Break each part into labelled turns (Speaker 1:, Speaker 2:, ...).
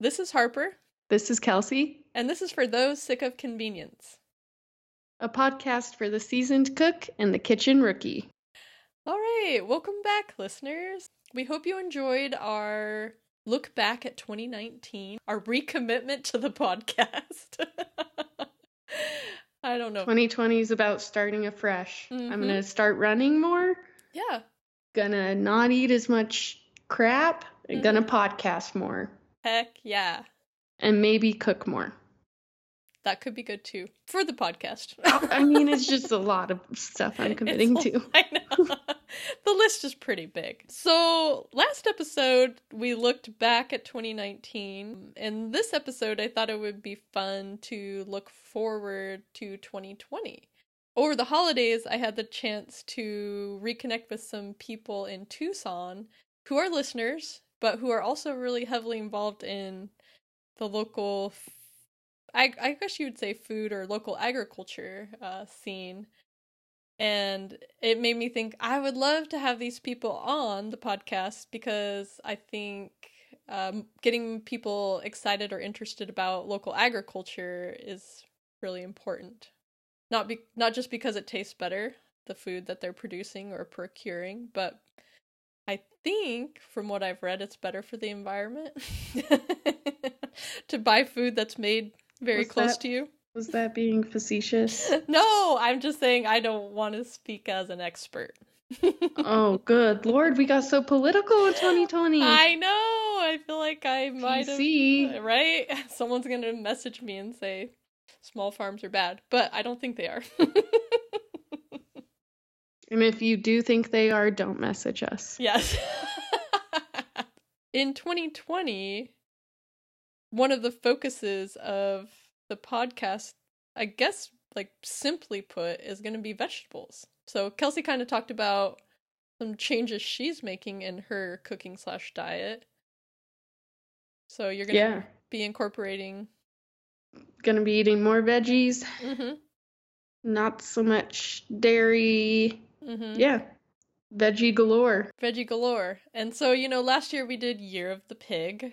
Speaker 1: This is Harper,
Speaker 2: This is Kelsey,
Speaker 1: and this is for those sick of convenience.
Speaker 2: a podcast for the seasoned cook and the kitchen rookie.
Speaker 1: All right, welcome back, listeners. We hope you enjoyed our look back at 2019, our recommitment to the podcast. I don't know.
Speaker 2: 2020 is about starting afresh.
Speaker 1: Mhm.
Speaker 2: I'm going to start running more,
Speaker 1: Yeah,
Speaker 2: gonna not eat as much crap, and gonna
Speaker 1: Mm-hmm.
Speaker 2: podcast more,
Speaker 1: heck yeah.
Speaker 2: and maybe cook more.
Speaker 1: That could be good too for the podcast.
Speaker 2: I mean, it's just a lot of stuff I'm committing
Speaker 1: It's-
Speaker 2: to.
Speaker 1: I know. the list is pretty big. So, last episode, we looked back at 2019. In this episode, I thought it would be fun to look forward to 2020. Over the holidays, I had the chance to reconnect with some people in Tucson who are listeners, but who are also really heavily involved in the local I guess you would say food or local agriculture uh, scene. And it made me think I would love to have these people on the podcast because I think um, getting people excited or interested about local agriculture is really important. Not be- not just because it tastes better, the food that they're producing or procuring, but I think from what I've read, it's better for the environment to buy food that's made very
Speaker 2: Was
Speaker 1: close
Speaker 2: that-
Speaker 1: to you.
Speaker 2: Was that being facetious?
Speaker 1: No, I'm just saying I don't want to speak as an expert.
Speaker 2: oh, good lord, we got so political in 2020.
Speaker 1: I know. I feel like I might have. Right? Someone's going to message me and say small farms are bad, but I don't think they are.
Speaker 2: And if you do think they are, don't message us.
Speaker 1: yes. In 2020, one of the focuses of the podcast, I guess, like simply put, is going to be vegetables. So Kelsey kind of talked about some changes she's making in her cooking slash diet. So you're going to
Speaker 2: Yeah.
Speaker 1: be incorporating.
Speaker 2: Gonna be eating more veggies,
Speaker 1: Mm-hmm.
Speaker 2: not so much dairy.
Speaker 1: Mm-hmm.
Speaker 2: Yeah. Veggie galore.
Speaker 1: Veggie galore. And so, you know, last year we did Year of the Pig.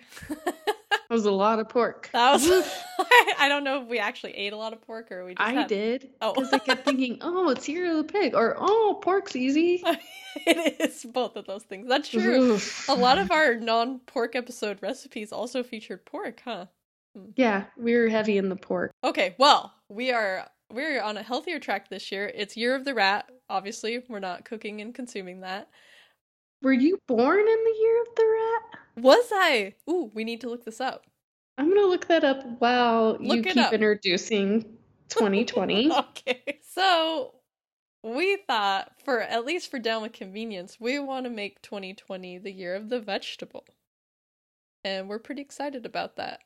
Speaker 2: That was a lot of pork.
Speaker 1: that was. I don't know if we actually ate a lot of pork or we just
Speaker 2: I
Speaker 1: had...
Speaker 2: did.
Speaker 1: Oh.
Speaker 2: Because I kept thinking, oh, it's Year of the pig. Or, oh, pork's easy.
Speaker 1: it is both of those things. That's true.
Speaker 2: Oof.
Speaker 1: A lot of our non pork episode recipes also featured pork, huh?
Speaker 2: Yeah, we were heavy in the pork.
Speaker 1: Okay, well, we are we're on a healthier track this year. It's Year of the Rat. Obviously, we're not cooking and consuming that.
Speaker 2: Were you born in the year of the rat?
Speaker 1: Was I? Ooh, we need to look this up.
Speaker 2: I'm gonna look that up while you
Speaker 1: Look it
Speaker 2: keep
Speaker 1: up.
Speaker 2: introducing 2020.
Speaker 1: okay. So we thought for at least for down with convenience, we want to make 2020 the year of the vegetable. And we're pretty excited about that.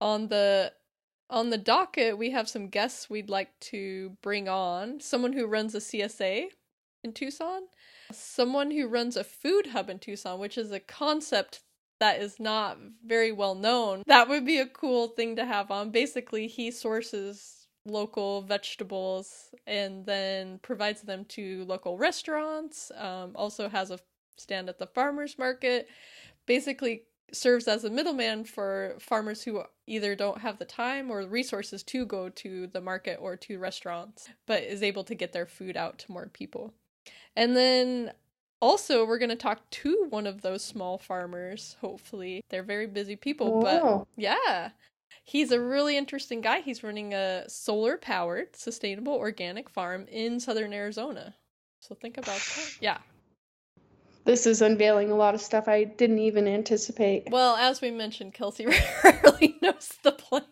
Speaker 1: On the on the docket, we have some guests we'd like to bring on. Someone who runs a CSA in Tucson, someone who runs a food hub in Tucson, which is a concept that is not very well known. That would be a cool thing to have on. Basically, he sources local vegetables and then provides them to local restaurants. Um, also has a stand at the farmers market. Basically, serves as a middleman for farmers who either don't have the time or resources to go to the market or to restaurants, but is able to get their food out to more people. And then also, we're going to talk to one of those small farmers, hopefully. They're very busy people, but yeah. He's a really interesting guy. He's running a solar powered, sustainable organic farm in southern Arizona. So think about that. Yeah.
Speaker 2: This is unveiling a lot of stuff I didn't even anticipate.
Speaker 1: Well, as we mentioned, Kelsey rarely knows the plan.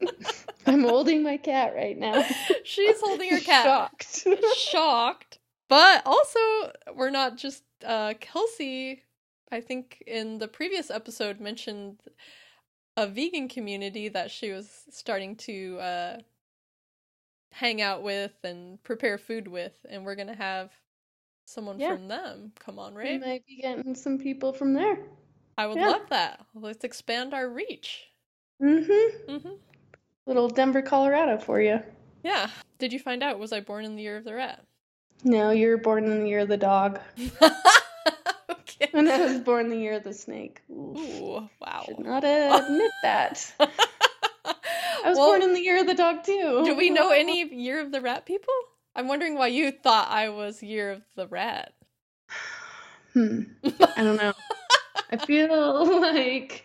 Speaker 2: I'm holding my cat right now.
Speaker 1: She's holding her cat.
Speaker 2: Shocked.
Speaker 1: shocked. But also, we're not just uh Kelsey, I think in the previous episode mentioned a vegan community that she was starting to uh hang out with and prepare food with and we're going to have someone
Speaker 2: Yeah.
Speaker 1: from them come on, right?
Speaker 2: We might be getting some people from there.
Speaker 1: I would
Speaker 2: yeah.
Speaker 1: love that. Let's expand our reach.
Speaker 2: Mm-hmm.
Speaker 1: Mm-hmm.
Speaker 2: Little Denver, Colorado for you.
Speaker 1: Yeah. Did you find out was I born in the year of the rat?
Speaker 2: No, you were born in the year of the dog. when I was born the year of the snake. Oof.
Speaker 1: Ooh, wow.
Speaker 2: Should not admit that. I was
Speaker 1: Well,
Speaker 2: born in the year of the dog too.
Speaker 1: Do we know any year of the rat people? I'm wondering why you thought I was year of the rat.
Speaker 2: Hmm. I don't know. I feel like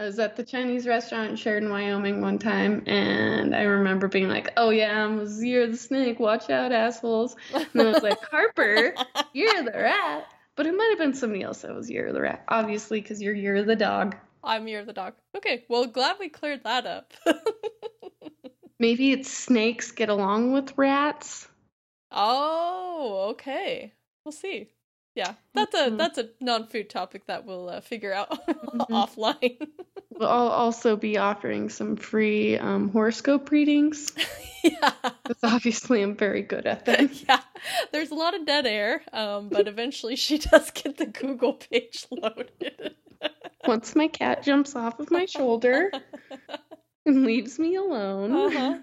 Speaker 2: I was at the Chinese restaurant in Sheridan, Wyoming one time, and I remember being like, "Oh yeah, I'm year of the snake. Watch out, assholes!" And then I was like, "Harper, year of the rat." But it might have been somebody else that was year of the rat, obviously, because you're year of the dog.
Speaker 1: I'm year of the dog. Okay, well, glad we cleared that up.
Speaker 2: Maybe it's snakes get along with rats.
Speaker 1: oh, okay. We'll see. Yeah, that's a
Speaker 2: Mhm.
Speaker 1: that's a non-food topic that we'll uh, figure out
Speaker 2: Mhm.
Speaker 1: offline.
Speaker 2: We'll also be offering some free um, horoscope readings.
Speaker 1: yeah.
Speaker 2: Because obviously I'm very good at them.
Speaker 1: yeah, there's a lot of dead air, um, but eventually she does get the Google page loaded.
Speaker 2: Once my cat jumps off of my shoulder and leaves me alone.
Speaker 1: Uh-huh.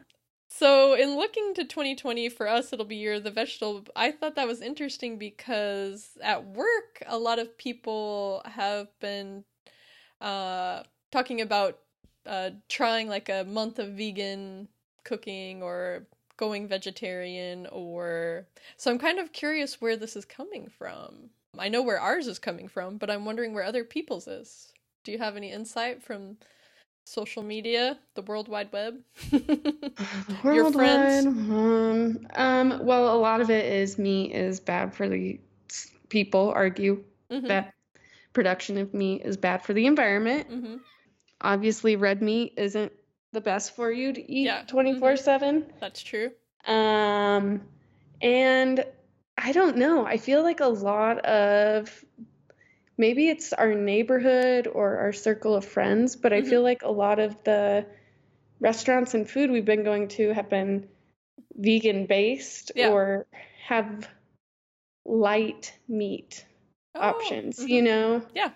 Speaker 1: So, in looking to 2020, for us, it'll be Year of the Vegetable. I thought that was interesting because at work, a lot of people have been uh, talking about uh, trying like a month of vegan cooking or going vegetarian or. So, I'm kind of curious where this is coming from. I know where ours is coming from, but I'm wondering where other people's is. Do you have any insight from social media, the World Wide Web? Your friends?
Speaker 2: Um, um, well, a lot of it is meat is bad for the people, argue
Speaker 1: Mhm,
Speaker 2: that production of meat is bad for the environment.
Speaker 1: mhm.
Speaker 2: Obviously, red meat isn't the best for you to eat
Speaker 1: Yeah, mhm.
Speaker 2: 24 7.
Speaker 1: That's true.
Speaker 2: Um, and I don't know. I feel like a lot of maybe it's our neighborhood or our circle of friends, but I
Speaker 1: Mhm.
Speaker 2: feel like a lot of the restaurants and food we've been going to have been vegan based
Speaker 1: Yeah.
Speaker 2: or have light meat
Speaker 1: Oh,
Speaker 2: options,
Speaker 1: mhm.
Speaker 2: you know?
Speaker 1: Yeah.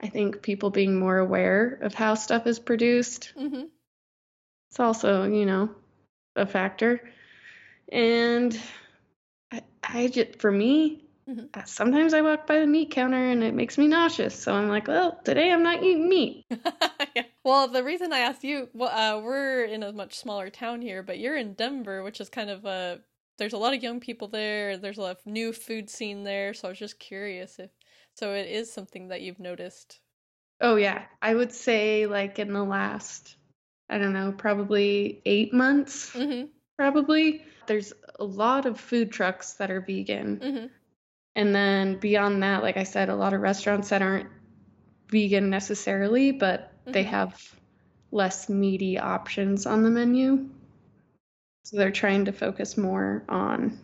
Speaker 2: I think people being more aware of how stuff is produced.
Speaker 1: Mhm.
Speaker 2: It's also, you know, a factor. And I, I just, for me,
Speaker 1: Mhm.
Speaker 2: uh, sometimes I walk by the meat counter and it makes me nauseous. So I'm like, well, today I'm not eating meat.
Speaker 1: yeah. Well, the reason I asked you, well, uh, we're in a much smaller town here, but you're in Denver, which is kind of a. There's a lot of young people there. There's a lot of new food scene there, so I was just curious if. So it is something that you've noticed.
Speaker 2: Oh, yeah. I would say, like, in the last, I don't know, probably eight months,
Speaker 1: Mm-hmm.
Speaker 2: probably, there's a lot of food trucks that are vegan.
Speaker 1: Mm-hmm.
Speaker 2: And then beyond that, like I said, a lot of restaurants that aren't vegan necessarily, but they
Speaker 1: Mhm.
Speaker 2: have less meaty options on the menu. So they're trying to focus more on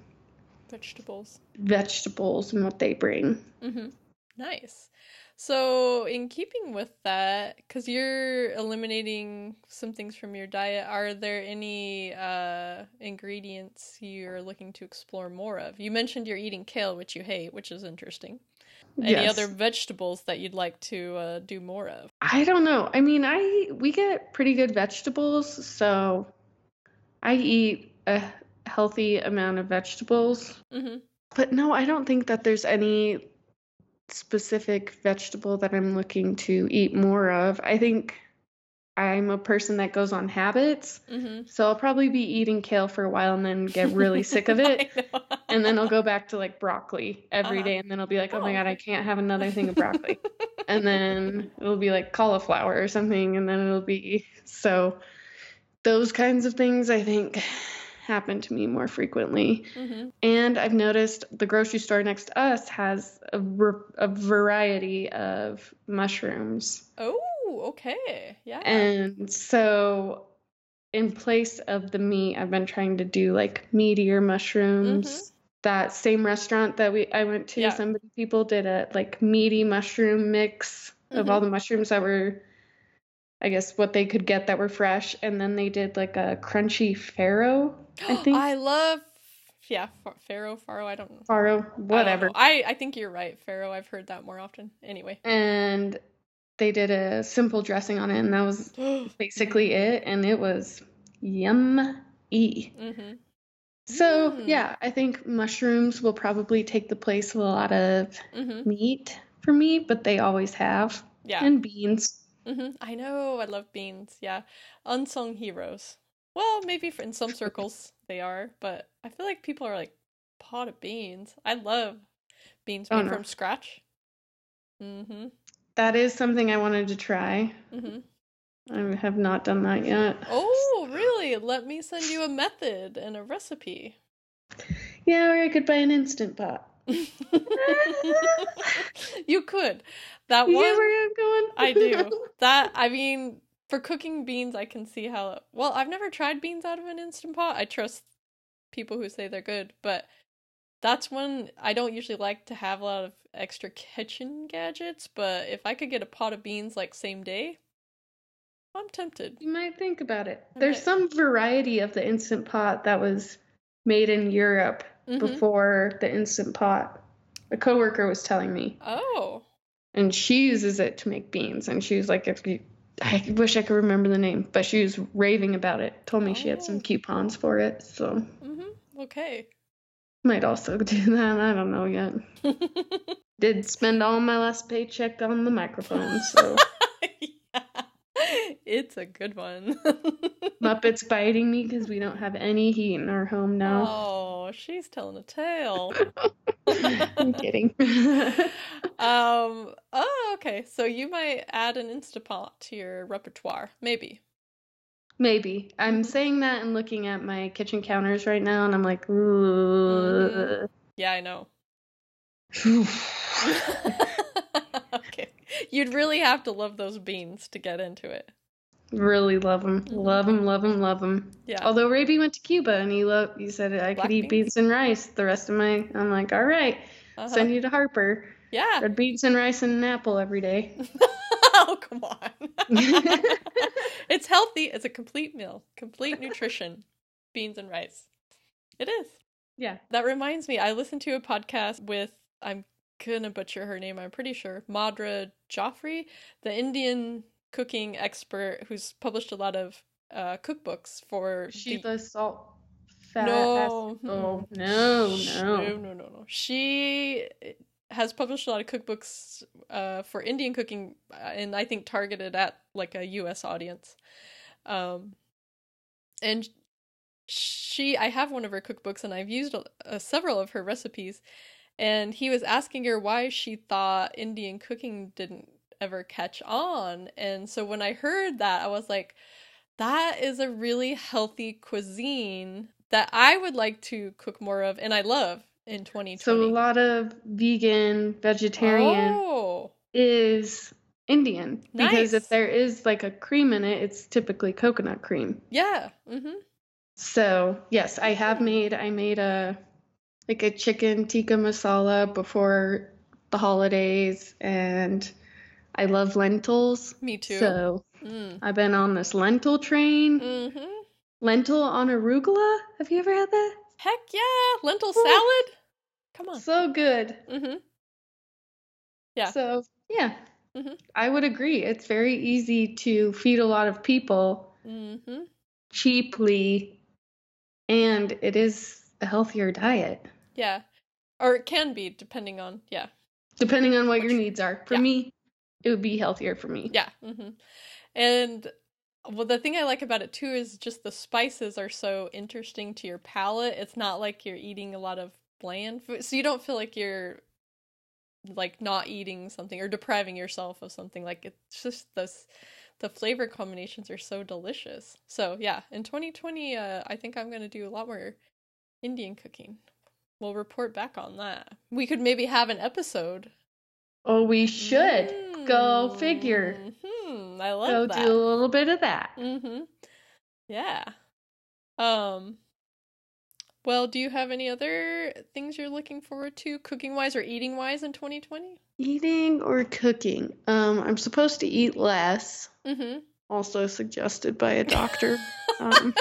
Speaker 1: Vegetables.
Speaker 2: vegetables and what they bring.
Speaker 1: Mm-hmm. Nice. So, in keeping with that, because you're eliminating some things from your diet, are there any uh, ingredients you're looking to explore more of? You mentioned you're eating kale, which you hate, which is interesting. Any
Speaker 2: Yes.
Speaker 1: other vegetables that you'd like to uh, do more of?
Speaker 2: I don't know. I mean, I we get pretty good vegetables, so I eat a healthy amount of vegetables.
Speaker 1: Mm-hmm.
Speaker 2: But no, I don't think that there's any specific vegetable that I'm looking to eat more of. I think I'm a person that goes on habits,
Speaker 1: Mm-hmm.
Speaker 2: so I'll probably be eating kale for a while and then get really sick of it. And then I'll go back to like broccoli every
Speaker 1: Uh-huh.
Speaker 2: day, and then I'll be like, oh my
Speaker 1: Oh,
Speaker 2: god, I can't have another thing of broccoli. and then it'll be like cauliflower or something, and then it'll be so those kinds of things I think happen to me more frequently.
Speaker 1: mm-hmm.
Speaker 2: And I've noticed the grocery store next to us has a, a variety of mushrooms.
Speaker 1: Oh, okay. Yeah.
Speaker 2: And so, in place of the meat, I've been trying to do like meatier mushrooms. That same restaurant that we I went to,
Speaker 1: Yeah.
Speaker 2: some people did a like meaty mushroom mix of all the mushrooms that were, I guess, what they could get that were fresh. And then they did like a crunchy farro, I think.
Speaker 1: I love, yeah, fa- Pharaoh, Pharaoh. I don't know.
Speaker 2: farro,
Speaker 1: I
Speaker 2: whatever.
Speaker 1: know. I, I think you're right, Pharaoh. I've heard that more often. Anyway.
Speaker 2: and they did a simple dressing on it, and that was basically it. And it was yummy.
Speaker 1: hmm
Speaker 2: So,
Speaker 1: Mm.
Speaker 2: yeah, I think mushrooms will probably take the place of a lot of
Speaker 1: Mm-hmm.
Speaker 2: meat for me, but they always have.
Speaker 1: Yeah.
Speaker 2: And beans.
Speaker 1: Hmm I know. I love beans. Yeah. Unsung heroes. Well, maybe for, in some circles they are, but I feel like people are like, pot of beans. I love beans
Speaker 2: Oh,
Speaker 1: made
Speaker 2: no.
Speaker 1: from scratch. Mm-hmm.
Speaker 2: That is something I wanted to try.
Speaker 1: Mm-hmm.
Speaker 2: I have not done that yet.
Speaker 1: Oh, really? Let me send you a method and a recipe.
Speaker 2: Yeah, or I could buy an instant pot.
Speaker 1: you could. That
Speaker 2: You
Speaker 1: one.
Speaker 2: get where I'm going?
Speaker 1: I do. That I mean, for cooking beans, I can see how. Well, I've never tried beans out of an instant pot. I trust people who say they're good, but that's one I don't usually like to have a lot of extra kitchen gadgets. But if I could get a pot of beans like same day, I'm tempted.
Speaker 2: You might think about it. There's some variety of the instant pot that was made in Europe
Speaker 1: Mhm.
Speaker 2: before the instant pot. A coworker was telling me,
Speaker 1: Oh,
Speaker 2: and she uses it to make beans. And she was like, "If you, I wish I could remember the name, but she was raving about it. Told me she had
Speaker 1: Oh.
Speaker 2: some coupons for it, so
Speaker 1: mm-hmm. Okay.
Speaker 2: might also do that. I don't know yet. Did spend all my last paycheck on the microphone, so
Speaker 1: yeah. It's a good one.
Speaker 2: Muppets biting me because we don't have any heat in our home now.
Speaker 1: Oh, she's telling a tale.
Speaker 2: I'm kidding.
Speaker 1: um. Oh, okay. So you might add an Instapot to your repertoire, maybe.
Speaker 2: Maybe. I'm saying that and looking at my kitchen counters right now, and I'm like, ooh.
Speaker 1: Yeah, I know. okay. You'd really have to love those beans to get into it.
Speaker 2: Really love them.
Speaker 1: Mhm.
Speaker 2: Love them, love them, love them.
Speaker 1: Yeah.
Speaker 2: Although Raby went to Cuba and he loved, he said I
Speaker 1: Black
Speaker 2: could eat
Speaker 1: beans?
Speaker 2: beans and rice the rest of my. I'm like, all right,
Speaker 1: Uh-huh.
Speaker 2: send you to Harper.
Speaker 1: Yeah.
Speaker 2: Red beans and rice and an apple every day.
Speaker 1: oh, come on. it's healthy. It's a complete meal, complete nutrition. Beans and rice. It is.
Speaker 2: yeah.
Speaker 1: That reminds me, I listened to a podcast with, I'm gonna butcher her name, I'm pretty sure, Madhur Jaffrey, the Indian cooking expert who's published a lot of uh, cookbooks for She
Speaker 2: the- salt fat.
Speaker 1: No.
Speaker 2: Oh no, no.
Speaker 1: no, no, no, no. She has published a lot of cookbooks uh, for Indian cooking, uh, and I think targeted at like a U.S. audience. Um, and she, I have one of her cookbooks, and I've used uh, several of her recipes. And he was asking her why she thought Indian cooking didn't ever catch on. And so when I heard that, I was like, that is a really healthy cuisine that I would like to cook more of, and I love in 2020.
Speaker 2: So a lot of vegan, vegetarian
Speaker 1: Oh,
Speaker 2: is Indian because if there is like a cream in it, it's typically coconut cream.
Speaker 1: yeah. Mm-hmm.
Speaker 2: So yes, I have made. I made a like a chicken tikka masala before the holidays, and I love lentils.
Speaker 1: Me too.
Speaker 2: So
Speaker 1: Mm.
Speaker 2: I've been on this lentil train.
Speaker 1: Mm-hmm.
Speaker 2: Lentil on arugula. Have you ever had that?
Speaker 1: Heck yeah, lentil salad. Come on.
Speaker 2: So good.
Speaker 1: Mm-hmm. Yeah.
Speaker 2: So yeah,
Speaker 1: Mhm.
Speaker 2: I would agree. It's very easy to feed a lot of people
Speaker 1: Mm-hmm.
Speaker 2: cheaply, and it is a healthier diet,
Speaker 1: Yeah. Or it can be depending on yeah.
Speaker 2: depending on what your needs are. For
Speaker 1: yeah.
Speaker 2: me, it would be healthier for me.
Speaker 1: Yeah. hmm And well, the thing I like about it too is just the spices are so interesting to your palate. It's not like you're eating a lot of bland food, so you don't feel like you're like not eating something or depriving yourself of something. Like it's just this. The flavor combinations are so delicious. So yeah, in 2020, uh, I think I'm gonna do a lot more Indian cooking. We'll report back on that. We could maybe have an episode.
Speaker 2: Oh, we should go figure.
Speaker 1: Hmm, I love
Speaker 2: Go
Speaker 1: that.
Speaker 2: do a little bit of that.
Speaker 1: Mm-hmm. Yeah. Um. Well, do you have any other things you're looking forward to, cooking wise or eating wise, in 2020?
Speaker 2: Eating or cooking? Um, I'm supposed to eat less.
Speaker 1: Mm-hmm.
Speaker 2: Also suggested by a doctor. um,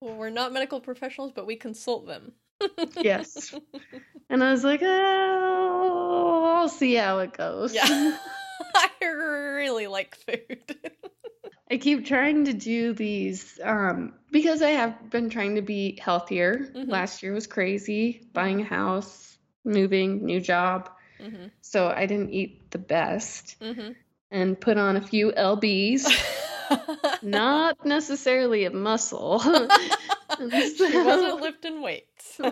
Speaker 1: well, we're not medical professionals, but we consult them.
Speaker 2: Yes. and I was like, oh, I'll see how it goes.
Speaker 1: Yeah. I really like food.
Speaker 2: I keep trying to do these um, because I have been trying to be healthier.
Speaker 1: Mhm.
Speaker 2: Last year was crazy, buying a house, moving, new job.
Speaker 1: Mhm.
Speaker 2: So I didn't eat the best
Speaker 1: Mhm.
Speaker 2: and put on a few LBs. Not necessarily a muscle.
Speaker 1: she wasn't lifting weights.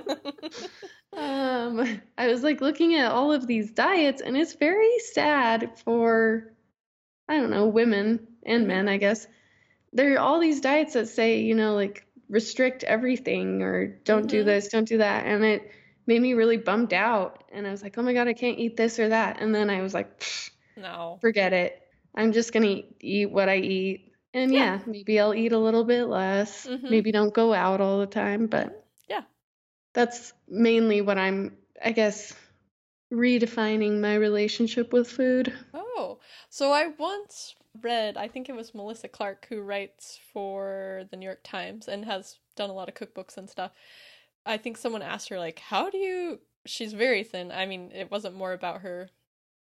Speaker 2: Um, I was like looking at all of these diets, and it's very sad for, I don't know, women and men, I guess. There are all these diets that say, you know, like restrict everything or don't do
Speaker 1: Mhm.
Speaker 2: this, don't do that. And it made me really bummed out. And I was like, oh my God, I can't eat this or that. And then I was like,
Speaker 1: no.
Speaker 2: forget it. I'm just going to eat what I eat. And
Speaker 1: Yeah.
Speaker 2: yeah, maybe I'll eat a little bit less.
Speaker 1: Mhm.
Speaker 2: Maybe don't go out all the time, but
Speaker 1: Yeah.
Speaker 2: that's mainly what I'm, I guess, redefining my relationship with food.
Speaker 1: Oh, so I once read, I think it was Melissa Clark who writes for the New York Times and has done a lot of cookbooks and stuff. I think someone asked her like, "How do you?" She's very thin. I mean, it wasn't more about her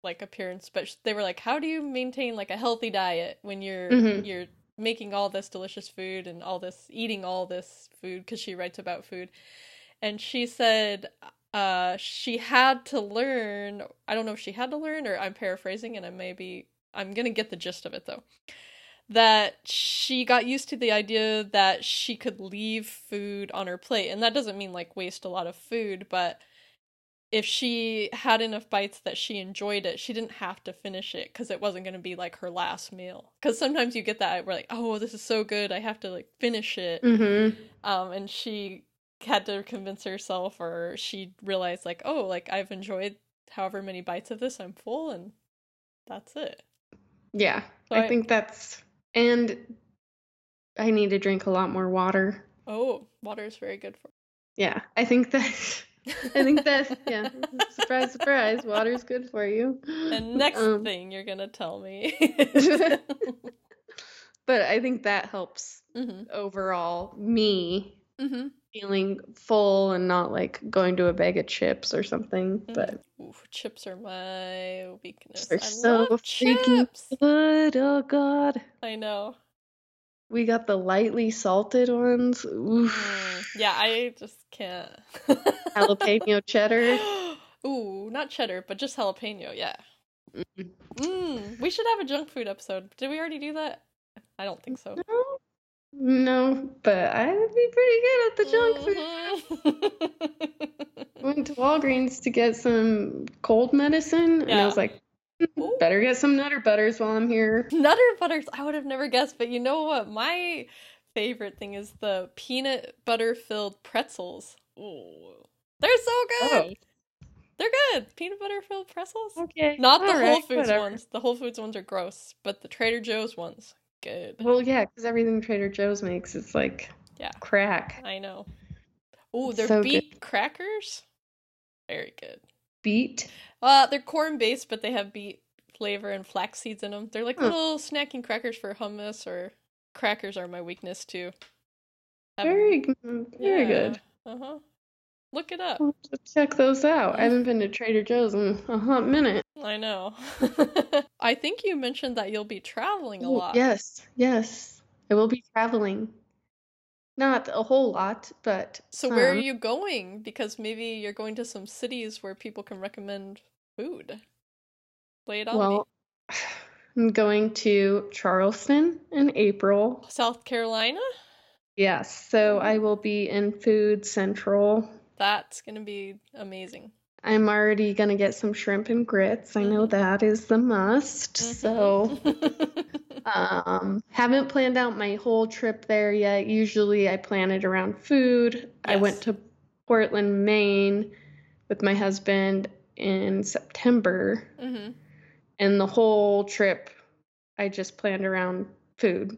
Speaker 1: like appearance, but they were like, "How do you maintain like a healthy diet when you're
Speaker 2: Mhm.
Speaker 1: you're making all this delicious food and all this eating all this food?" Because she writes about food, and she said uh she had to learn i don't know if she had to learn or i'm paraphrasing and i maybe i'm gonna get the gist of it though that she got used to the idea that she could leave food on her plate and that doesn't mean like waste a lot of food but if she had enough bites that she enjoyed it she didn't have to finish it because it wasn't going to be like her last meal because sometimes you get that we're like oh this is so good i have to like finish it
Speaker 2: Mm-hmm.
Speaker 1: um and she had to convince herself or she realized like oh like i've enjoyed however many bites of this i'm full and that's it
Speaker 2: Yeah,
Speaker 1: So
Speaker 2: I
Speaker 1: I-
Speaker 2: think that's, and I need to drink a lot more water.
Speaker 1: oh water is very good for
Speaker 2: Yeah, I think that, I think that, yeah, surprise, surprise, water's good for you.
Speaker 1: and next
Speaker 2: Um,
Speaker 1: thing you're gonna tell me
Speaker 2: but I think that helps
Speaker 1: hmm
Speaker 2: overall me
Speaker 1: hmm
Speaker 2: feeling full and not like going to a bag of chips or something. But
Speaker 1: Ooh, chips are my weakness
Speaker 2: they're
Speaker 1: i
Speaker 2: so
Speaker 1: love
Speaker 2: freaking
Speaker 1: chips
Speaker 2: good. Oh God.
Speaker 1: i know
Speaker 2: We got the lightly salted ones. Oof.
Speaker 1: Mm, yeah i just can't
Speaker 2: Jalapeno cheddar.
Speaker 1: Ooh, not cheddar, but just jalapeno. Yeah.
Speaker 2: Mm.
Speaker 1: Mm, we should have a junk food episode. Did we already do that? I don't think so.
Speaker 2: No, no, but I would be pretty good at the junk food.
Speaker 1: Mhm.
Speaker 2: Went to Walgreens to get some cold medicine, and I was like,
Speaker 1: Ooh.
Speaker 2: better get some Nutter Butters while I'm here.
Speaker 1: Nutter butters. I would have never guessed, but you know what? My favorite thing is the peanut butter filled pretzels. Ooh, they're so oh. good. They're good. Peanut butter filled pretzels.
Speaker 2: okay.
Speaker 1: Not the
Speaker 2: all
Speaker 1: Whole
Speaker 2: right,
Speaker 1: Foods
Speaker 2: whatever.
Speaker 1: ones. The Whole Foods ones are gross, but the Trader Joe's ones, good.
Speaker 2: Well, yeah, because everything Trader Joe's makes is like
Speaker 1: Yeah.
Speaker 2: crack.
Speaker 1: I know. Ooh,
Speaker 2: It's
Speaker 1: they're
Speaker 2: so
Speaker 1: beet crackers. Very good.
Speaker 2: Beet.
Speaker 1: Uh, they're corn based, but they have beet flavor and flax seeds in them. They're like
Speaker 2: Huh.
Speaker 1: little snacking crackers for hummus, or crackers are my weakness too.
Speaker 2: Very, very good.
Speaker 1: Uh huh. Look it up.
Speaker 2: I'll check those out. I haven't been to Trader Joe's in a hot minute.
Speaker 1: I know. I think you mentioned that you'll be traveling a lot.
Speaker 2: Yes, yes. I will be traveling. Not a whole lot, but
Speaker 1: So where are
Speaker 2: um
Speaker 1: you going? Because maybe you're going to some cities where people can recommend food. Lay it on me.
Speaker 2: Well, I'm going to Charleston in April.
Speaker 1: South Carolina?
Speaker 2: Yes, so hmm. I will be in Food Central.
Speaker 1: That's gonna be amazing.
Speaker 2: I'm already gonna get some shrimp and grits. I know that is the must.
Speaker 1: Mm-hmm.
Speaker 2: So, um, haven't planned out my whole trip there yet. Usually I plan it around food. I went to Portland, Maine with my husband in September,
Speaker 1: hmm
Speaker 2: and the whole trip I just planned around food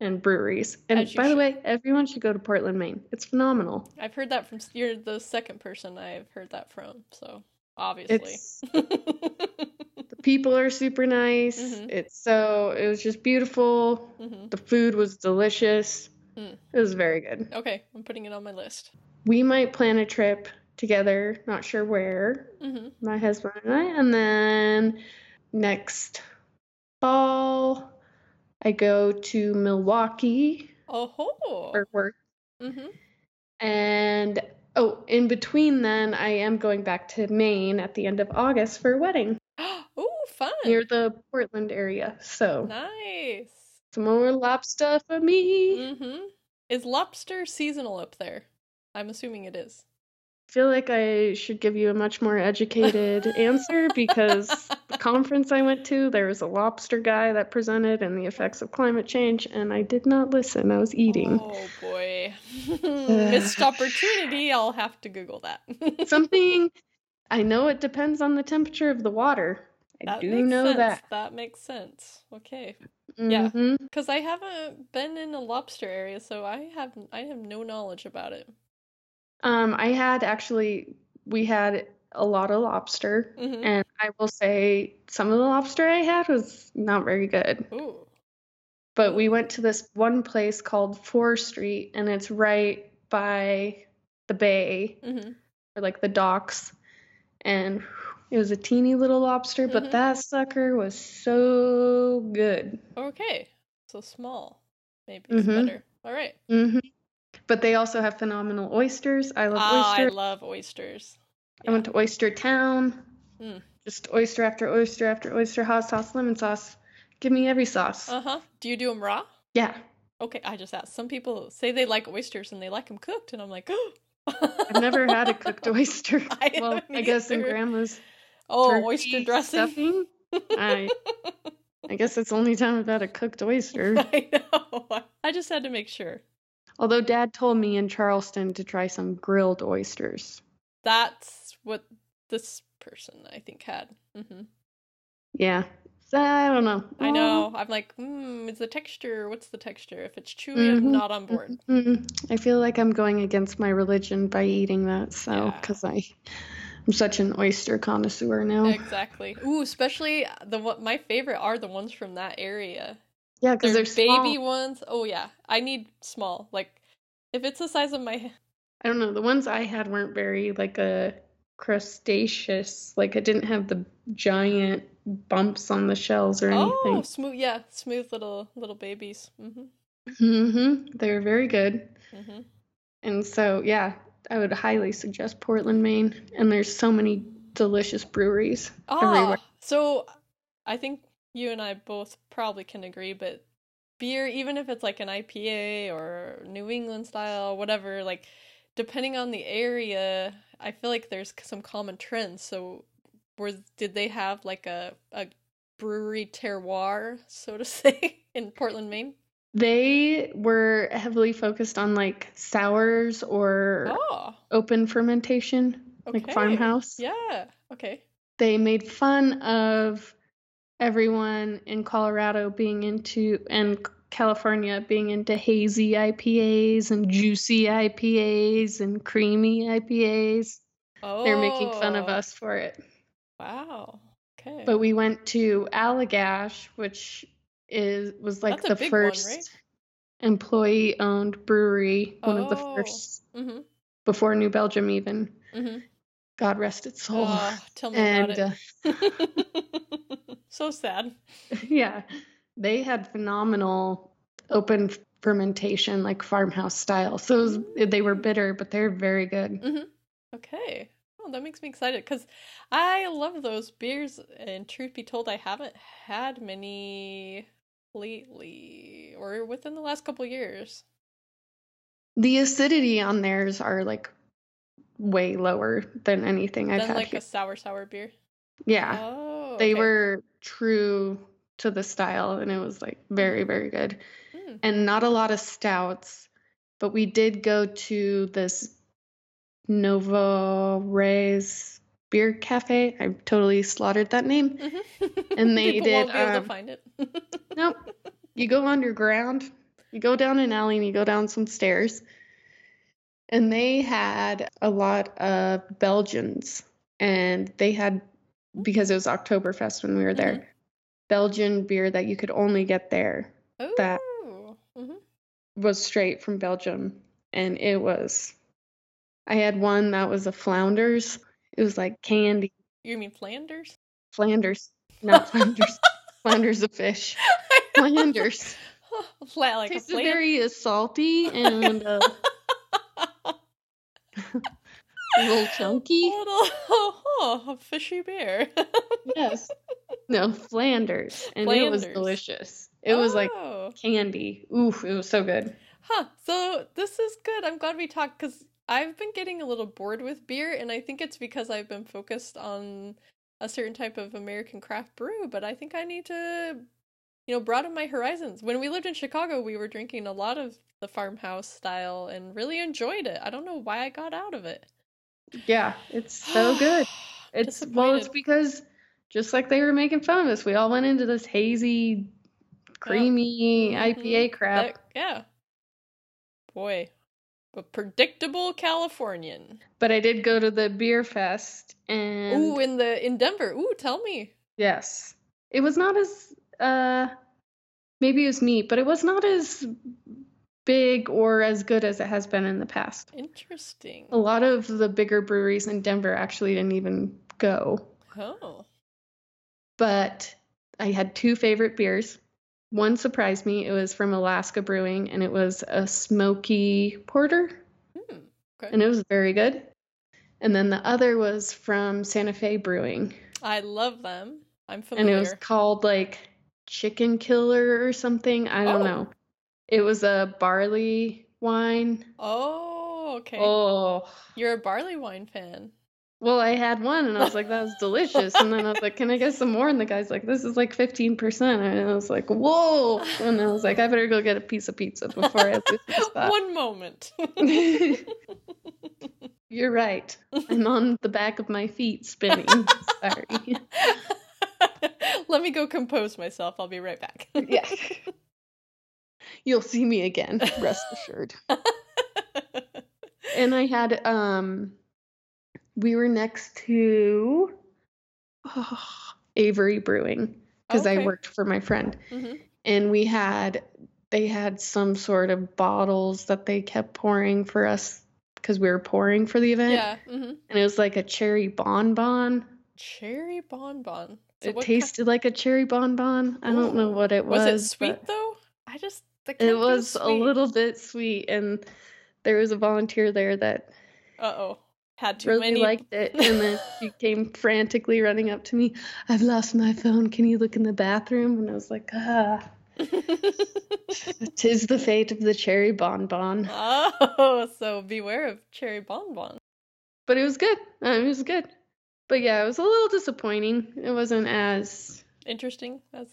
Speaker 2: and breweries. And by the way, everyone should go to Portland, Maine. It's phenomenal.
Speaker 1: I've heard that from you're the second person I've heard that from, so obviously.
Speaker 2: The people are super nice.
Speaker 1: Mhm.
Speaker 2: It's so it was just beautiful.
Speaker 1: hmm
Speaker 2: The food was delicious.
Speaker 1: Mm.
Speaker 2: It was very good.
Speaker 1: Okay, I'm putting it on my list.
Speaker 2: We might plan a trip together, not sure where,
Speaker 1: hmm
Speaker 2: my husband and I, and then next fall I go to Milwaukee
Speaker 1: Oh.
Speaker 2: for work.
Speaker 1: Mm-hmm.
Speaker 2: And oh, in between then, I am going back to Maine at the end of August for a wedding
Speaker 1: Ooh, fun.
Speaker 2: near the Portland area. So
Speaker 1: Nice.
Speaker 2: some more lobster for me.
Speaker 1: Mm-hmm. Is lobster seasonal up there? I'm assuming it is.
Speaker 2: I feel like I should give you a much more educated answer because the conference I went to, there was a lobster guy that presented and the effects of climate change, and I did not listen. I was eating.
Speaker 1: Oh boy. Missed opportunity. I'll have to Google that.
Speaker 2: Something I know it depends on the temperature of the water. I
Speaker 1: that
Speaker 2: do know
Speaker 1: sense.
Speaker 2: that.
Speaker 1: That makes sense. Okay. Yeah.
Speaker 2: Mhm.
Speaker 1: Because I haven't been in a lobster area, so I have I have no knowledge about it.
Speaker 2: Um, I had actually, we had a lot of lobster,
Speaker 1: hmm
Speaker 2: and I will say some of the lobster I had was not very good.
Speaker 1: Ooh.
Speaker 2: But we went to this one place called Fore Street, and it's right by the bay
Speaker 1: hmm
Speaker 2: or like the docks, and it was a teeny little lobster, but that sucker was so good.
Speaker 1: Okay. So small. Maybe it's
Speaker 2: Mhm.
Speaker 1: better. All right.
Speaker 2: But they also have phenomenal oysters. I love
Speaker 1: Ah, I love oysters.
Speaker 2: I went to Oyster Town.
Speaker 1: Mm.
Speaker 2: Just oyster after oyster after oyster, hot sauce, lemon sauce. Give me every sauce.
Speaker 1: Uh huh. Do you do them raw?
Speaker 2: Yeah.
Speaker 1: Okay, I just asked. Some people say they like oysters and they like them cooked, and I'm like, oh.
Speaker 2: I've never had a cooked oyster.
Speaker 1: I
Speaker 2: well, I guess in grandma's
Speaker 1: Oh, oyster dressing.
Speaker 2: stuffing. I I guess it's the only time I've had a cooked oyster.
Speaker 1: I know. I just had to make sure.
Speaker 2: Although Dad told me in Charleston to try some grilled oysters.
Speaker 1: That's what this person I think had. hmm
Speaker 2: Yeah. So, I don't know.
Speaker 1: I know. I'm like, hmm, it's the texture. What's the texture? If it's chewy, I'm
Speaker 2: Mhm.
Speaker 1: not on board.
Speaker 2: Mm, I feel like I'm going against my religion by eating that. So,
Speaker 1: Yeah.
Speaker 2: because I, I'm such an oyster connoisseur now.
Speaker 1: Exactly. Ooh, especially the one. My favorite are the ones from that area.
Speaker 2: Yeah, because
Speaker 1: They're
Speaker 2: they're
Speaker 1: baby ones. Oh yeah, I need small. Like, if it's the size of my.
Speaker 2: I don't know. The ones I had weren't very like a crustaceous. Like it didn't have the giant bumps on the shells or anything.
Speaker 1: Oh, smooth. Yeah, smooth little little babies. Mhm.
Speaker 2: hmm They're very good.
Speaker 1: Mhm.
Speaker 2: And so, yeah, I would highly suggest Portland, Maine. And there's so many delicious breweries everywhere.
Speaker 1: Ah, so I think you and I both probably can agree, but beer, even if it's like an IPA or New England style, whatever, like depending on the area, I feel like there's some common trends. So, were did they have like a a brewery terroir, so to say, in Portland, Maine?
Speaker 2: They were heavily focused on like sours or
Speaker 1: Oh,
Speaker 2: open fermentation, like farmhouse.
Speaker 1: Yeah. Okay.
Speaker 2: They made fun of everyone in Colorado being into and California being into hazy IPAs and juicy IPAs and creamy IPAs.
Speaker 1: Oh.
Speaker 2: They're making fun of us for it.
Speaker 1: Wow. Okay.
Speaker 2: But we went to Allagash, which is was like
Speaker 1: That's
Speaker 2: the
Speaker 1: first one, right?
Speaker 2: employee owned brewery, one of the
Speaker 1: Oh.
Speaker 2: first
Speaker 1: Mm-hmm.
Speaker 2: before New Belgium even.
Speaker 1: Mm-hmm.
Speaker 2: God rest its soul.
Speaker 1: Oh, tell me
Speaker 2: and
Speaker 1: about
Speaker 2: uh,
Speaker 1: it. so sad.
Speaker 2: yeah, they had phenomenal open fermentation, like farmhouse style. So it was, they were bitter, but they're very good.
Speaker 1: Mm-hmm. Okay. Oh, that makes me excited because I love those beers. And truth be told, I haven't had many lately or within the last couple years.
Speaker 2: The acidity on theirs are like way lower than anything I've
Speaker 1: Than
Speaker 2: had
Speaker 1: like
Speaker 2: here.
Speaker 1: a sour sour beer.
Speaker 2: Yeah,
Speaker 1: Oh,
Speaker 2: they
Speaker 1: okay.
Speaker 2: were true to the style, and it was like very, very good.
Speaker 1: Hmm.
Speaker 2: And not a lot of stouts, but we did go to this Novo Reyes Beer Cafe. I totally slaughtered that name.
Speaker 1: Mhm.
Speaker 2: And they
Speaker 1: People
Speaker 2: did,
Speaker 1: won't be able
Speaker 2: um,
Speaker 1: to find it.
Speaker 2: Nope. You go underground, you go down an alley and you go down some stairs. And they had a lot of Belgians. And they had, because it was Oktoberfest when we were there,
Speaker 1: Mhm.
Speaker 2: Belgian beer that you could only get there that-
Speaker 1: Ooh. Mhm.
Speaker 2: was straight from Belgium. And it was, I had one that was a Flounders. It was like candy.
Speaker 1: You mean Flanders?
Speaker 2: Flanders, not Flounders. Flounders of fish. Flanders.
Speaker 1: Flat like a flan.
Speaker 2: very salty and uh, a little chunky.
Speaker 1: Little, oh, a fishy bear.
Speaker 2: Yes. No, Flanders. And it was delicious. It was like
Speaker 1: Oh.
Speaker 2: candy. Oof, it was so good.
Speaker 1: Huh. So this is good. I'm glad we talked because I've been getting a little bored with beer, and I think it's because I've been focused on a certain type of American craft brew. But I think I need to, you know, broaden my horizons. When we lived in Chicago, we were drinking a lot of the farmhouse style and really enjoyed it. I don't know why I got out of it.
Speaker 2: Yeah, it's so good. It's well, it's because just like they were making fun of us, we all went into this hazy, creamy
Speaker 1: Mhm.
Speaker 2: IPA crap.
Speaker 1: That- yeah. Boy, a predictable Californian.
Speaker 2: But I did go to the beer fest, and
Speaker 1: Ooh, in the in Denver. Ooh, tell me.
Speaker 2: yes, it was not as uh, maybe it was me, but it was not as big or as good as it has been in the past.
Speaker 1: Interesting.
Speaker 2: A lot of the bigger breweries in Denver actually didn't even go.
Speaker 1: Oh.
Speaker 2: but I had two favorite beers. One surprised me. It was from Alaska Brewing and it was a smoky porter
Speaker 1: Hmm. Okay.
Speaker 2: and it was very good. And then the other was from Santa Fe Brewing
Speaker 1: I love them. I'm familiar.
Speaker 2: and it was called like Chicken Killer or something. I don't
Speaker 1: Oh.
Speaker 2: know. It was a barley wine.
Speaker 1: Oh, okay.
Speaker 2: Oh,
Speaker 1: You're a barley wine fan.
Speaker 2: well, I had one and I was like, that was delicious. And then I was like, can I get some more? And the guy's like, this is like 15%. And I was like, whoa. And I was like, I better go get a piece of pizza before I spot.
Speaker 1: One moment.
Speaker 2: You're right. I'm on the back of my feet spinning. Sorry.
Speaker 1: Let me go compose myself. I'll be right back.
Speaker 2: Yeah. You'll see me again, rest assured. And I had um we were next to oh, Avery Brewing because I worked for my friend.
Speaker 1: Mhm.
Speaker 2: and we had they had some sort of bottles that they kept pouring for us because we were pouring for the event
Speaker 1: Yeah. hmm
Speaker 2: and it was like a cherry bonbon
Speaker 1: Cherry bonbon. So
Speaker 2: it tasted like a cherry bonbon i don't know what it was
Speaker 1: was it sweet
Speaker 2: but
Speaker 1: though? I just
Speaker 2: it was a little bit sweet and there was a volunteer there that
Speaker 1: Uh oh. Had too
Speaker 2: really
Speaker 1: many.
Speaker 2: liked it and then she came frantically running up to me i've lost my phone can you look in the bathroom and i was like ah tis the fate of the cherry bonbon
Speaker 1: oh, so beware of cherry bonbon.
Speaker 2: but it was good. Uh, it was good. But yeah, it was a little disappointing. It wasn't as
Speaker 1: Interesting. That's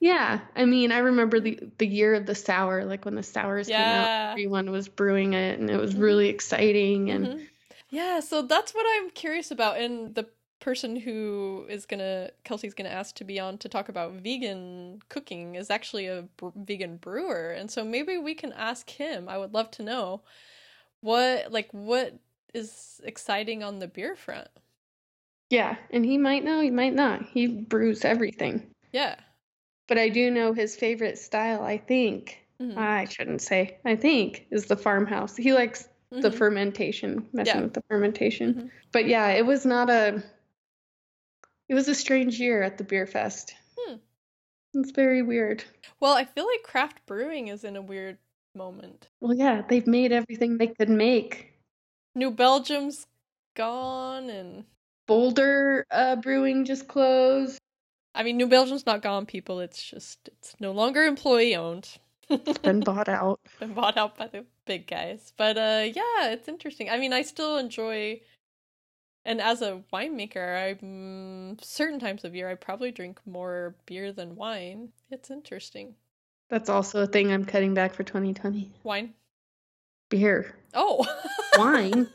Speaker 2: yeah. I mean, I remember the the year of the sour, like when the sours came out, everyone was brewing it, and it was
Speaker 1: Mhm.
Speaker 2: really exciting. And
Speaker 1: Mhm. Yeah, so that's what I'm curious about. And the person who is gonna, Kelsey's gonna ask to be on to talk about vegan cooking is actually a br- vegan brewer. And so maybe we can ask him. I would love to know what, like, what is exciting on the beer front.
Speaker 2: yeah, and he might know, he might not. He brews everything.
Speaker 1: Yeah.
Speaker 2: But I do know his favorite style. I think
Speaker 1: Mhm.
Speaker 2: I shouldn't say. I think is the farmhouse. He likes the
Speaker 1: Mhm.
Speaker 2: fermentation, messing
Speaker 1: Yeah.
Speaker 2: with the fermentation.
Speaker 1: Mhm.
Speaker 2: But yeah, it was not a. It was a strange year at the beer fest.
Speaker 1: Hmm.
Speaker 2: It's very weird.
Speaker 1: Well, I feel like craft brewing is in a weird moment.
Speaker 2: Well, yeah, they've made everything they could make.
Speaker 1: New Belgium's gone, and
Speaker 2: Boulder uh, Brewing just closed.
Speaker 1: I mean, New Belgium's not gone, people. It's just, it's no longer employee owned.
Speaker 2: Been bought out.
Speaker 1: been bought out by the big guys. But uh yeah, it's interesting. I mean, I still enjoy and as a winemaker, I mm, certain times of year I probably drink more beer than wine. It's interesting.
Speaker 2: That's also a thing I'm cutting back for 2020.
Speaker 1: Wine.
Speaker 2: Beer.
Speaker 1: Oh.
Speaker 2: Wine?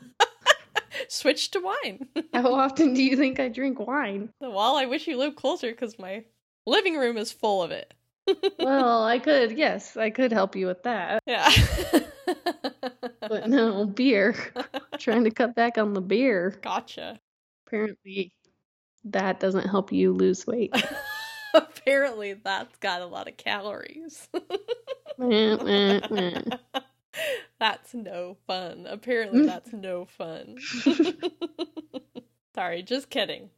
Speaker 1: Switch to wine.
Speaker 2: How often do you think I drink wine?
Speaker 1: well, I wish you lived closer cuz my living room is full of it.
Speaker 2: Well, I could, yes, I could help you with that.
Speaker 1: yeah.
Speaker 2: But no, beer. Trying to cut back on the beer.
Speaker 1: gotcha.
Speaker 2: Apparently, that doesn't help you lose weight.
Speaker 1: Apparently that's got a lot of calories. That's no fun. Apparently, mm. that's no fun. Sorry, just kidding.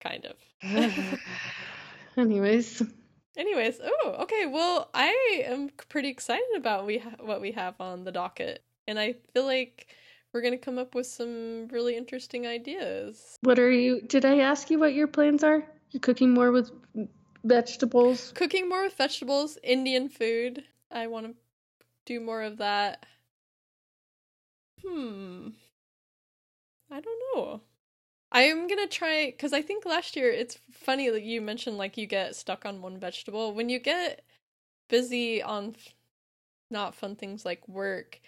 Speaker 1: Kind of.
Speaker 2: Anyways,
Speaker 1: Anyways, oh, okay. Well, I am pretty excited about we ha- what we have on the docket, and I feel like we're gonna come up with some really interesting ideas.
Speaker 2: What are you? Did I ask you what your plans are? You're cooking more with vegetables.
Speaker 1: Cooking more with vegetables, Indian food. I want to do more of that. Hmm. I don't know. I am gonna try because I think last year it's funny that you mentioned like you get stuck on one vegetable when you get busy on f- not fun things like work.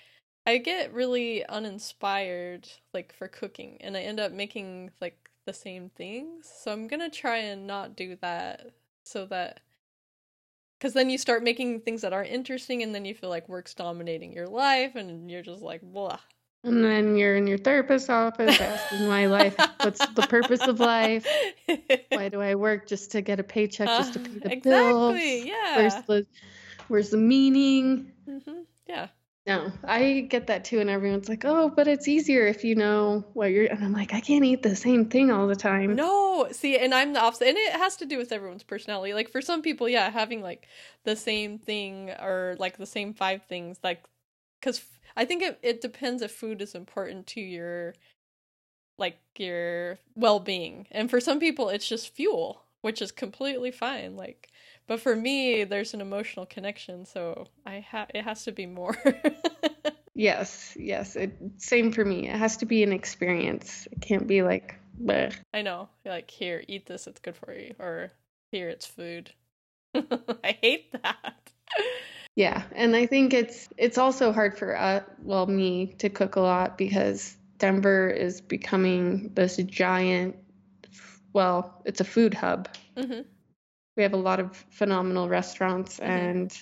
Speaker 1: I get really uninspired like for cooking and I end up making like the same things. So I'm gonna try and not do that so that because then you start making things that aren't interesting and then you feel like work's dominating your life and you're just like blah.
Speaker 2: And then you're in your therapist's office asking why life, what's the purpose of life? Why do I work just to get a paycheck, just to pay the
Speaker 1: Uh,
Speaker 2: bills?
Speaker 1: exactly, yeah.
Speaker 2: Where's the, where's the meaning?
Speaker 1: hmm Yeah.
Speaker 2: No, I get that too, and everyone's like, "Oh, but it's easier if you know what you're." And I'm like, I can't eat the same thing all the time.
Speaker 1: No, see, and I'm the opposite, and it has to do with everyone's personality. Like for some people, yeah, having like the same thing or like the same five things, like, because I think it it depends if food is important to your, like your well being, and for some people it's just fuel, which is completely fine. Like, but for me, there's an emotional connection, so I ha it has to be more.
Speaker 2: Yes, yes. It, same for me. It has to be an experience. It can't be like, bleh.
Speaker 1: I know, like here, eat this, it's good for you, or here, it's food. I hate that.
Speaker 2: Yeah, and I think it's it's also hard for uh, well me to cook a lot because Denver is becoming this giant. Well, it's a food hub.
Speaker 1: hmm
Speaker 2: We have a lot of phenomenal restaurants,
Speaker 1: Mhm.
Speaker 2: and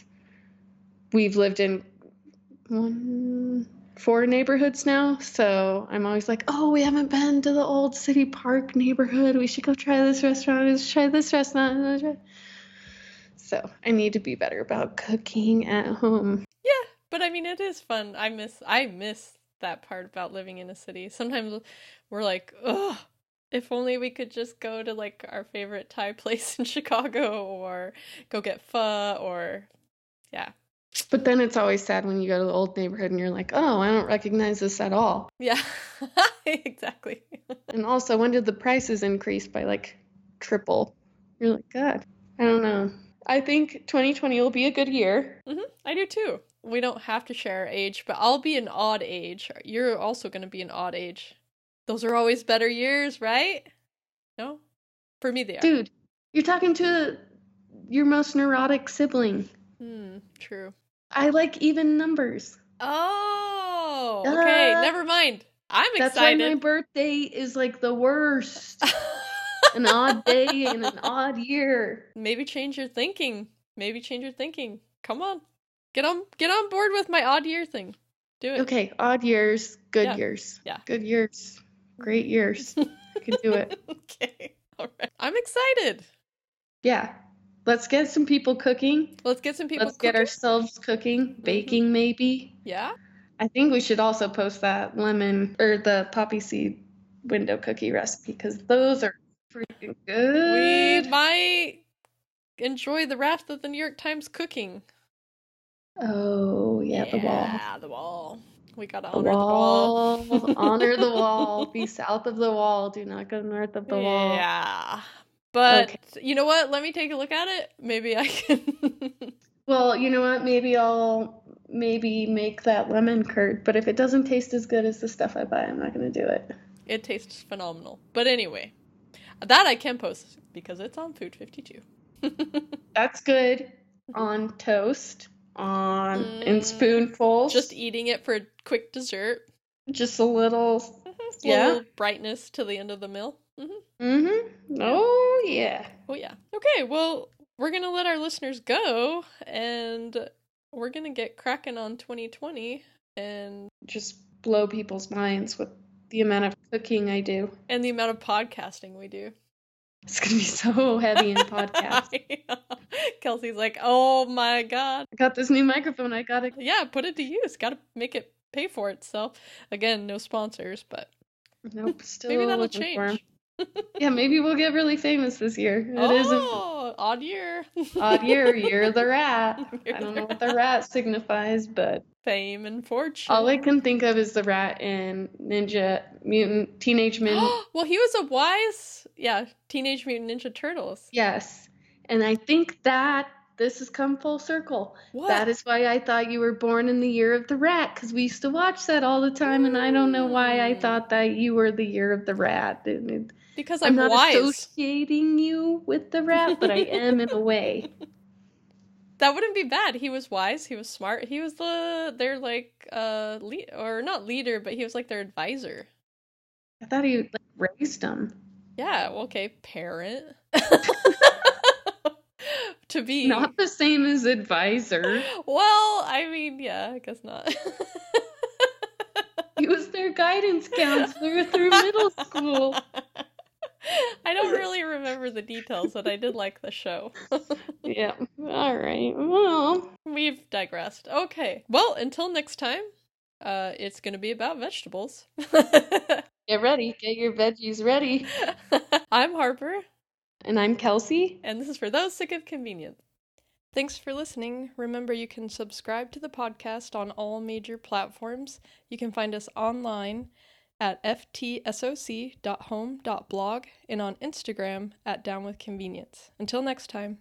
Speaker 2: we've lived in one, four neighborhoods now. So I'm always like, oh, we haven't been to the old City Park neighborhood. We should go try this restaurant. We should try this restaurant. So I need to be better about cooking at home.
Speaker 1: Yeah, but I mean, it is fun. I miss, I miss that part about living in a city. Sometimes we're like, ugh, if only we could just go to like our favorite Thai place in Chicago, or go get pho, or yeah,
Speaker 2: But then it's always sad when you go to the old neighborhood and you're like, oh, I don't recognize this at all.
Speaker 1: yeah, exactly.
Speaker 2: And also, when did the prices increase by like triple? You're like, God, I don't know. I think 2020 will be a good year.
Speaker 1: hmm I do too. We don't have to share our age, but I'll be an odd age. You're also going to be an odd age. Those are always better years, right? No? For me, they are.
Speaker 2: Dude, you're talking to your most neurotic sibling.
Speaker 1: Hmm, true.
Speaker 2: I like even numbers.
Speaker 1: Oh, okay.
Speaker 2: Uh,
Speaker 1: Never mind. I'm excited.
Speaker 2: That's why my birthday is like the worst. an odd day and an odd year.
Speaker 1: Maybe change your thinking. Maybe change your thinking. Come on. Get on get on board with my odd year thing. Do it.
Speaker 2: Okay, odd years, good
Speaker 1: Yeah.
Speaker 2: years.
Speaker 1: Yeah.
Speaker 2: Good years. Great years. You can do it.
Speaker 1: okay. All right. I'm excited.
Speaker 2: Yeah. Let's get some people cooking.
Speaker 1: Let's get some people
Speaker 2: Let's get ourselves cooking, mm-hmm. baking maybe.
Speaker 1: Yeah?
Speaker 2: I think we should also post that lemon or the poppy seed window cookie recipe because those are freaking
Speaker 1: We might enjoy the wrath of the New York Times cooking.
Speaker 2: Oh, yeah, the wall.
Speaker 1: Yeah, the wall. We gotta
Speaker 2: The
Speaker 1: honor the wall.
Speaker 2: wall. Honor the wall. Be south of the wall. Do not go north of the wall.
Speaker 1: Yeah. But
Speaker 2: Okay.
Speaker 1: you know what? Let me take a look at it. Maybe I can.
Speaker 2: Well, you know what? Maybe I'll maybe make that lemon curd, but if it doesn't taste as good as the stuff I buy, I'm not to do it.
Speaker 1: it tastes phenomenal. But anyway, that I can post because it's on Food 52.
Speaker 2: That's good on toast, on in
Speaker 1: Mm,
Speaker 2: spoonfuls.
Speaker 1: Just eating it for a quick dessert.
Speaker 2: just a little.
Speaker 1: Mhm.
Speaker 2: Yeah.
Speaker 1: Little brightness to the end of the meal. Mm-hmm.
Speaker 2: Mm-hmm. Oh yeah.
Speaker 1: Oh, yeah. Okay, well, we're going to let our listeners go and we're going to get cracking on 2020 and
Speaker 2: Just blow people's minds with the amount of cooking I do.
Speaker 1: and the amount of podcasting we do.
Speaker 2: It's gonna be so heavy in podcasts.
Speaker 1: Kelsey's like, "Oh my god."
Speaker 2: I got this new microphone. I gotta
Speaker 1: Yeah, put it to use. Got to make it pay for itself. Again, no sponsors, but
Speaker 2: Nope. Still
Speaker 1: maybe that'll
Speaker 2: looking for 'em.
Speaker 1: change.
Speaker 2: Yeah, maybe we'll get really famous this year. It
Speaker 1: oh, odd year.
Speaker 2: odd year. You're the rat. I don't know what the rat signifies, but
Speaker 1: Fame and fortune.
Speaker 2: all I can think of is the rat in Ninja Mutant Teenage Mutant.
Speaker 1: well, he was a wise, yeah, Teenage Mutant Ninja Turtles.
Speaker 2: yes, and I think that this has come full circle.
Speaker 1: What?
Speaker 2: That is why I thought you were born in the year of the rat, because we used to watch that all the time, and I don't know why I thought that you were the year of the rat. And
Speaker 1: because
Speaker 2: I'm
Speaker 1: I'm,
Speaker 2: not
Speaker 1: wise.
Speaker 2: associating you with the rat, but I am in a way.
Speaker 1: That wouldn't be bad. He was wise. He was smart. He was the their like uh lead or not leader, but he was like their advisor.
Speaker 2: I thought he like, raised them.
Speaker 1: Yeah. Okay. Parent. to be.
Speaker 2: Not the same as advisor.
Speaker 1: Well, I mean, yeah. I guess not.
Speaker 2: He was their guidance counselor through middle school.
Speaker 1: I don't really remember the details, but I did like the show.
Speaker 2: Yeah. All right. Well,
Speaker 1: We've digressed. Okay. Well, until next time, uh, it's gonna be about vegetables.
Speaker 2: get ready. Get your veggies ready.
Speaker 1: I'm Harper,
Speaker 2: And I'm Kelsey.
Speaker 1: and this is for those sick of convenience. Thanks for listening. Remember, you can subscribe to the podcast on all major platforms. You can find us online at ftsoc.home.blog and on Instagram at downwithconvenience. Until next time.